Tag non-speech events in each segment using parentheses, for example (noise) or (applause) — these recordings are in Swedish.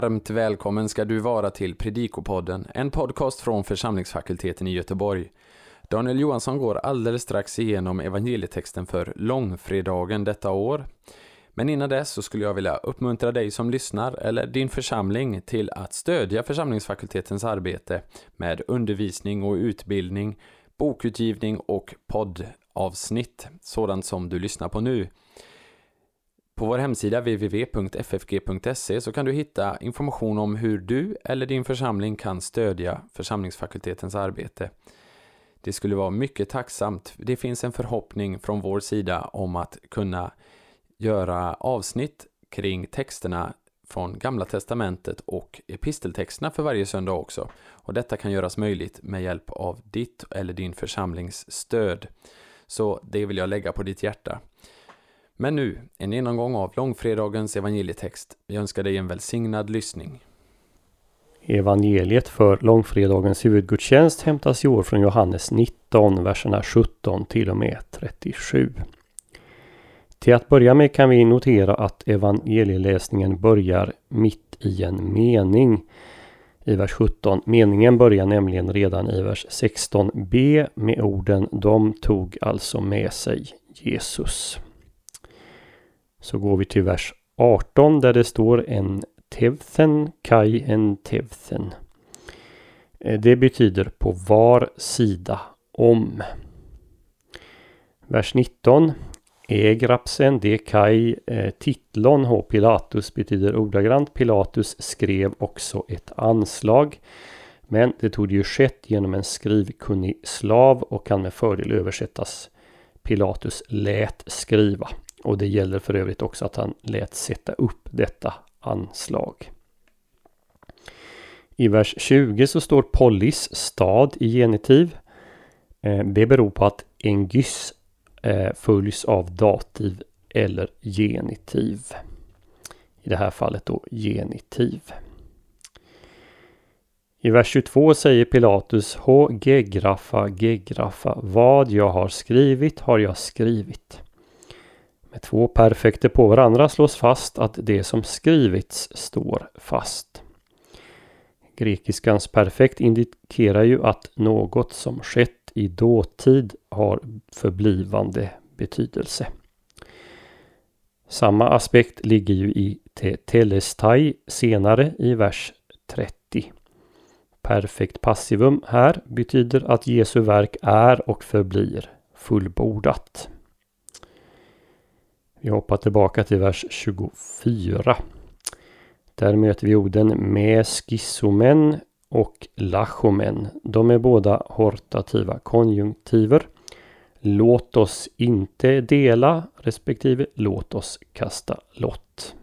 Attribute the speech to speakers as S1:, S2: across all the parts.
S1: Varmt välkommen ska du vara till Predikopodden, en podcast från församlingsfakulteten i Göteborg. Daniel Johansson går alldeles strax igenom evangelietexten för långfredagen detta år. Men innan dess så skulle jag vilja uppmuntra dig som lyssnar eller din församling till att stödja församlingsfakultetens arbete med undervisning och utbildning, bokutgivning och poddavsnitt, sådant som du lyssnar på nu. På vår hemsida www.ffg.se så kan du hitta information om hur du eller din församling kan stödja församlingsfakultetens arbete. Det skulle vara mycket tacksamt. Det finns en förhoppning från vår sida om att kunna göra avsnitt kring texterna från Gamla Testamentet och episteltexterna för varje söndag också. Och detta kan göras möjligt med hjälp av ditt eller din församlings stöd. Så det vill jag lägga på ditt hjärta. Men nu, en genomgång av långfredagens evangelietext. Vi önskar dig en välsignad lyssning.
S2: Evangeliet för långfredagens huvudgudstjänst hämtas i år från Johannes 19, verserna 17 till och med 37. Till att börja med kan vi notera att evangelieläsningen börjar mitt i en mening i vers 17. Meningen börjar nämligen redan i vers 16b med orden De tog alltså med sig Jesus. Så går vi till vers 18 där det står en tevthen kai en tevthen. Eh, det betyder på var sida om. Vers 19. Egrapsen de kai eh, titlon h Pilatus betyder ordagrant Pilatus skrev också ett anslag. Men det tog ju skett genom en skrivkunnig slav och kan med fördel översättas Pilatus lät skriva. Och det gäller för övrigt också att han lät sätta upp detta anslag. I vers 20 så står Pollis stad i genitiv. Eh, det beror på att engys eh, följs av dativ eller genitiv. I det här fallet då genitiv. I vers 22 säger Pilatus H gegraffa gegraffa Vad jag har skrivit har jag skrivit. Med två perfekter på varandra slås fast att det som skrivits står fast. Grekiskans perfekt indikerar ju att något som skett i dåtid har förblivande betydelse. Samma aspekt ligger ju i te telestai senare i vers 30. Perfekt passivum här betyder att Jesu verk är och förblir fullbordat. Vi hoppar tillbaka till vers 24. Där möter vi orden med skisomen och lachomen. De är båda hortativa konjunktiver. Låt oss inte dela respektive låt oss kasta lott.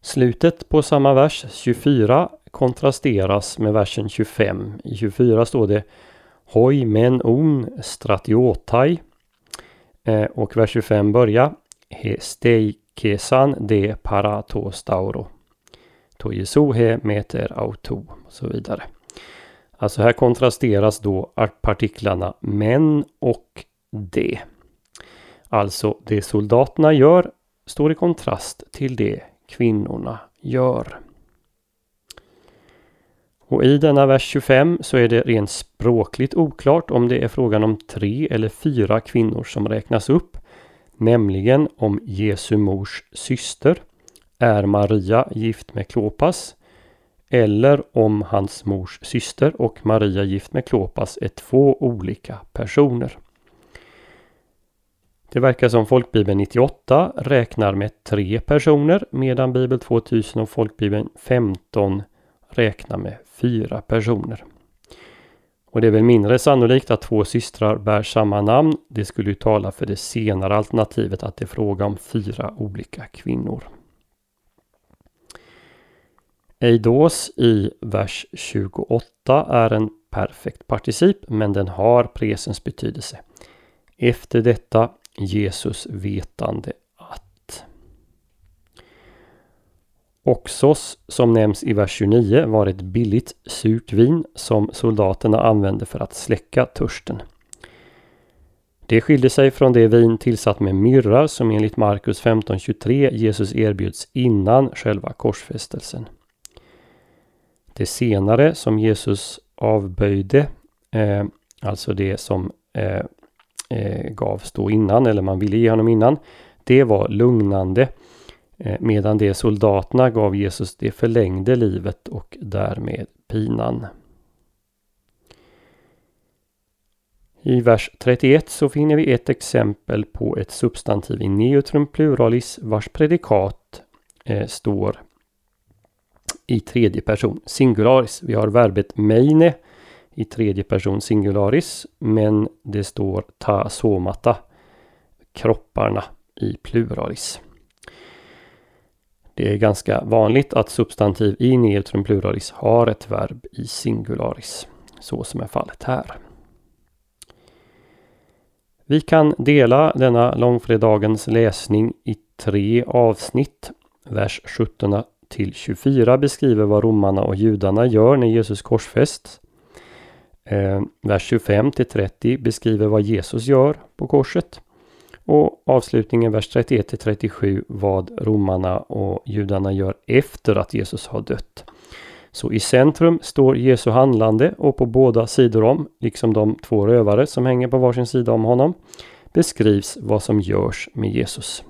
S2: Slutet på samma vers, 24, kontrasteras med versen 25. I 24 står det Hoi men on stratiotai Eh, och vers 25 börjar He steikesan de parato stauro. To Jesu he meter auto och så vidare. Alltså här kontrasteras då partiklarna men och de. Alltså det soldaterna gör står i kontrast till det kvinnorna gör. Och i denna vers 25 så är det rent språkligt oklart om det är frågan om tre eller fyra kvinnor som räknas upp. Nämligen om Jesu mors syster är Maria gift med Klopas eller om hans mors syster och Maria gift med Klopas är två olika personer. Det verkar som Folkbibeln 98 räknar med tre personer medan Bibel 2000 och Folkbibeln 15 räkna med fyra personer. Och det är väl mindre sannolikt att två systrar bär samma namn. Det skulle ju tala för det senare alternativet att det är fråga om fyra olika kvinnor. Eidos i vers 28 är en perfekt particip men den har presens betydelse. Efter detta Jesus vetande Oxos, som nämns i vers 29, var ett billigt surt vin som soldaterna använde för att släcka törsten. Det skilde sig från det vin tillsatt med myrra som enligt Markus 15.23 Jesus erbjuds innan själva korsfästelsen. Det senare som Jesus avböjde, eh, alltså det som eh, eh, gavs då innan, eller man ville ge honom innan, det var lugnande. Eh, medan det soldaterna gav Jesus, det förlängde livet och därmed pinan. I vers 31 så finner vi ett exempel på ett substantiv i neutrum pluralis vars predikat eh, står i tredje person singularis. Vi har verbet meine i tredje person singularis men det står ta somata, kropparna i pluralis. Det är ganska vanligt att substantiv i neutrum pluralis har ett verb i singularis. Så som är fallet här. Vi kan dela denna långfredagens läsning i tre avsnitt. Vers 17 till 24 beskriver vad romarna och judarna gör när Jesus korsfästs. Eh, vers 25 till 30 beskriver vad Jesus gör på korset. Och avslutningen vers 31 till 37 vad romarna och judarna gör efter att Jesus har dött. Så i centrum står Jesu handlande och på båda sidor om, liksom de två rövare som hänger på varsin sida om honom, beskrivs vad som görs med Jesus.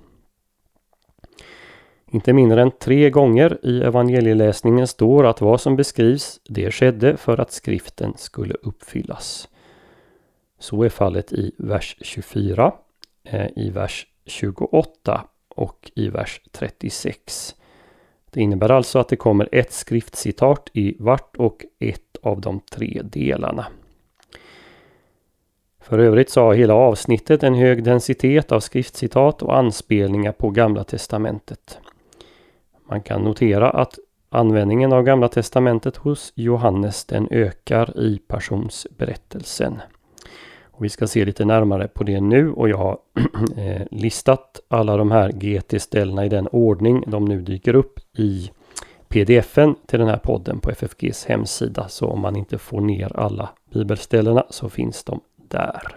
S2: Inte mindre än tre gånger i evangelieläsningen står att vad som beskrivs, det skedde för att skriften skulle uppfyllas. Så är fallet i vers 24, Eh, i vers 28 och i vers 36. Det innebär alltså att det kommer ett skriftcitat i vart och ett av de tre delarna. För övrigt så har hela avsnittet en hög densitet av skriftcitat och anspelningar på Gamla Testamentet. Man kan notera att användningen av Gamla Testamentet hos Johannes den ökar i passionsberättelsen. Och vi ska se lite närmare på det nu och jag har (clears throat) eh, listat alla de här GT-ställena i den ordning de nu dyker upp i pdfen till den här podden på FFGs hemsida. Så om man inte får ner alla bibelställena så finns de där.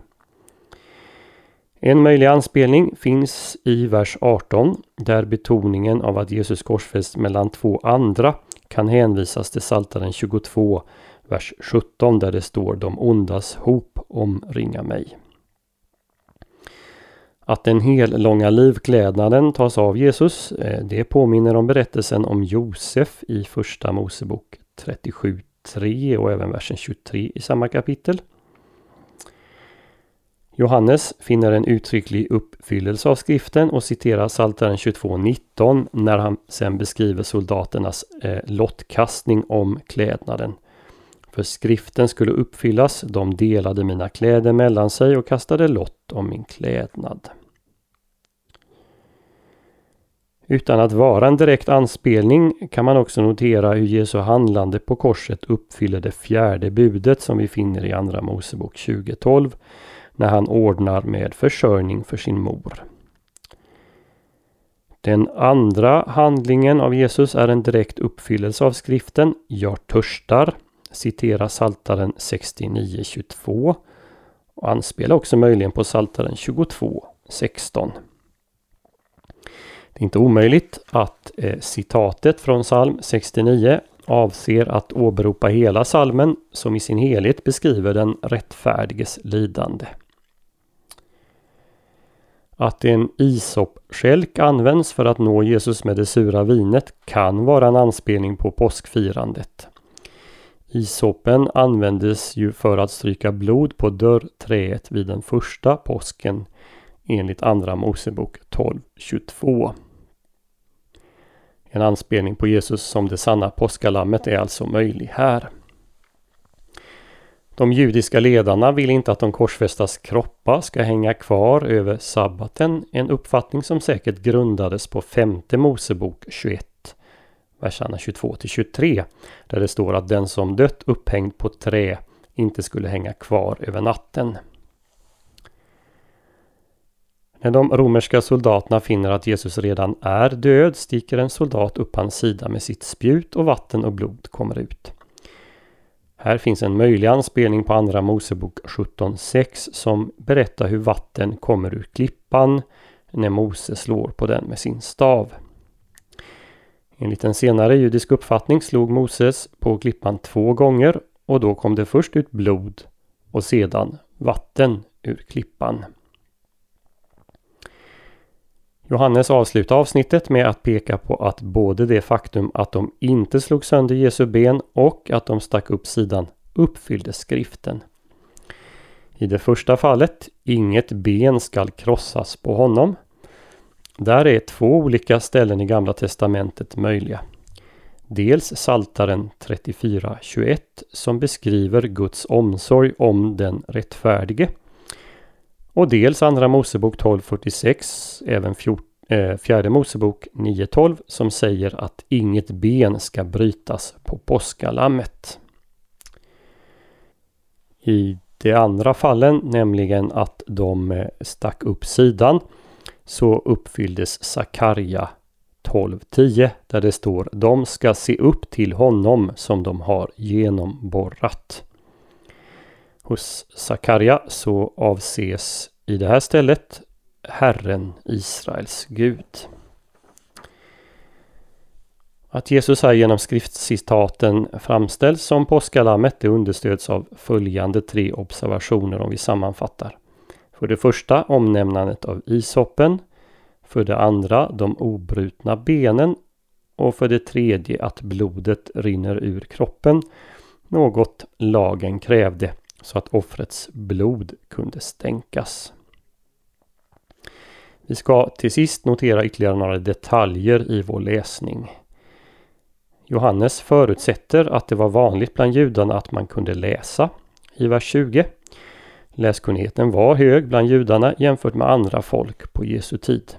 S2: En möjlig anspelning finns i vers 18 där betoningen av att Jesus korsfästs mellan två andra kan hänvisas till Psaltaren 22, vers 17 där det står de ondas hop omringa mig. Att den hellånga livklädnaden tas av Jesus, eh, det påminner om berättelsen om Josef i Första Mosebok 37.3 och även versen 23 i samma kapitel. Johannes finner en uttrycklig uppfyllelse av skriften och citerar Psaltaren 22.19 när han sen beskriver soldaternas eh, lottkastning om klädnaden. För skriften skulle uppfyllas, de delade mina kläder mellan sig och kastade lott om min klädnad. Utan att vara en direkt anspelning kan man också notera hur Jesu handlande på korset uppfyller det fjärde budet som vi finner i Andra Mosebok 2012 när han ordnar med försörjning för sin mor. Den andra handlingen av Jesus är en direkt uppfyllelse av skriften Jag törstar Citera Saltaren 69.22 och anspelar också möjligen på Saltaren 22.16. Det är inte omöjligt att eh, citatet från psalm 69 avser att åberopa hela salmen som i sin helhet beskriver den rättfärdiges lidande. Att en isopskälk används för att nå Jesus med det sura vinet kan vara en anspelning på påskfirandet. Isopen användes ju för att stryka blod på dörrträet vid den första påsken enligt Andra Mosebok 12.22. En anspelning på Jesus som det sanna påskalammet är alltså möjlig här. De judiska ledarna vill inte att de korsfästas kroppar ska hänga kvar över sabbaten, en uppfattning som säkert grundades på femte Mosebok 21 verserna 22 till 23. Där det står att den som dött upphängd på trä inte skulle hänga kvar över natten. När de romerska soldaterna finner att Jesus redan är död sticker en soldat upp hans sida med sitt spjut och vatten och blod kommer ut. Här finns en möjlig anspelning på Andra Mosebok 17.6 som berättar hur vatten kommer ur klippan när Mose slår på den med sin stav. Enligt en senare judisk uppfattning slog Moses på klippan två gånger och då kom det först ut blod och sedan vatten ur klippan. Johannes avslutar avsnittet med att peka på att både det faktum att de inte slog sönder Jesu ben och att de stack upp sidan uppfyllde skriften. I det första fallet, inget ben skall krossas på honom. Där är två olika ställen i Gamla Testamentet möjliga. Dels Saltaren 34.21 som beskriver Guds omsorg om den rättfärdige. Och dels Andra Mosebok 12.46, även eh, Fjärde Mosebok 9.12 som säger att inget ben ska brytas på påskalammet. I de andra fallen, nämligen att de eh, stack upp sidan, så uppfylldes Sakarja 12.10 där det står De ska se upp till honom som de har genomborrat. Hos Sakarja så avses i det här stället Herren Israels Gud. Att Jesus här genom skriftcitaten framställs som påskalammet det understöds av följande tre observationer om vi sammanfattar. För det första omnämnandet av ishoppen. För det andra de obrutna benen. Och för det tredje att blodet rinner ur kroppen. Något lagen krävde så att offrets blod kunde stänkas. Vi ska till sist notera ytterligare några detaljer i vår läsning. Johannes förutsätter att det var vanligt bland judarna att man kunde läsa i vers 20. Läskunnigheten var hög bland judarna jämfört med andra folk på Jesu tid.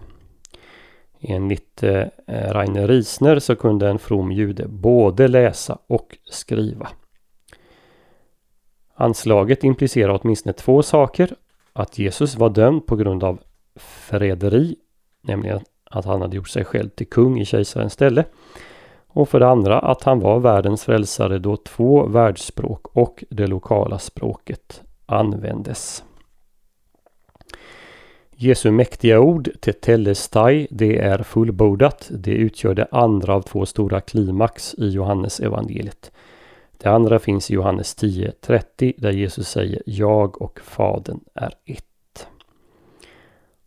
S2: Enligt eh, Rainer Risner så kunde en from jude både läsa och skriva. Anslaget implicerar åtminstone två saker. Att Jesus var dömd på grund av förräderi, nämligen att han hade gjort sig själv till kung i kejsarens ställe. Och för det andra att han var världens frälsare då två världsspråk och det lokala språket användes. Jesu mäktiga ord, Tetelestai, det är fullbordat. Det utgör det andra av två stora klimax i Johannes evangeliet. Det andra finns i Johannes 10.30 där Jesus säger Jag och Fadern är ett.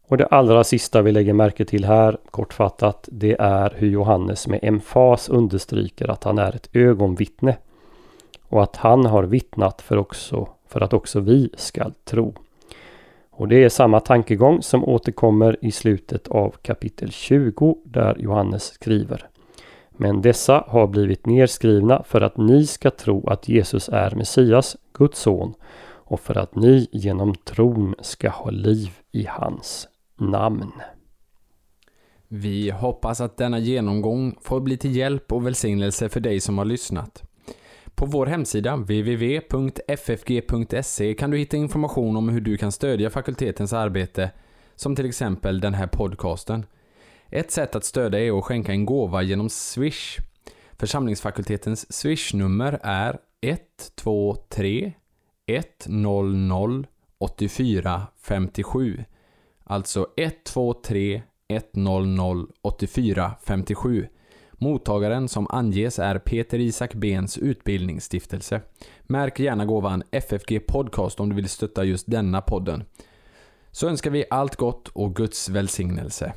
S2: Och det allra sista vi lägger märke till här, kortfattat, det är hur Johannes med emfas understryker att han är ett ögonvittne. Och att han har vittnat för, också, för att också vi skall tro. Och det är samma tankegång som återkommer i slutet av kapitel 20 där Johannes skriver. Men dessa har blivit nerskrivna för att ni ska tro att Jesus är Messias, Guds son, och för att ni genom tron ska ha liv i hans namn.
S1: Vi hoppas att denna genomgång får bli till hjälp och välsignelse för dig som har lyssnat. På vår hemsida www.ffg.se kan du hitta information om hur du kan stödja fakultetens arbete, som till exempel den här podcasten. Ett sätt att stödja är att skänka en gåva genom Swish. Församlingsfakultetens Swish-nummer är 123 100 84 57. Alltså 123 100 84 57. Mottagaren som anges är Peter Isak Bens utbildningsstiftelse. Märk gärna gåvan FFG Podcast om du vill stötta just denna podden. Så önskar vi allt gott och Guds välsignelse.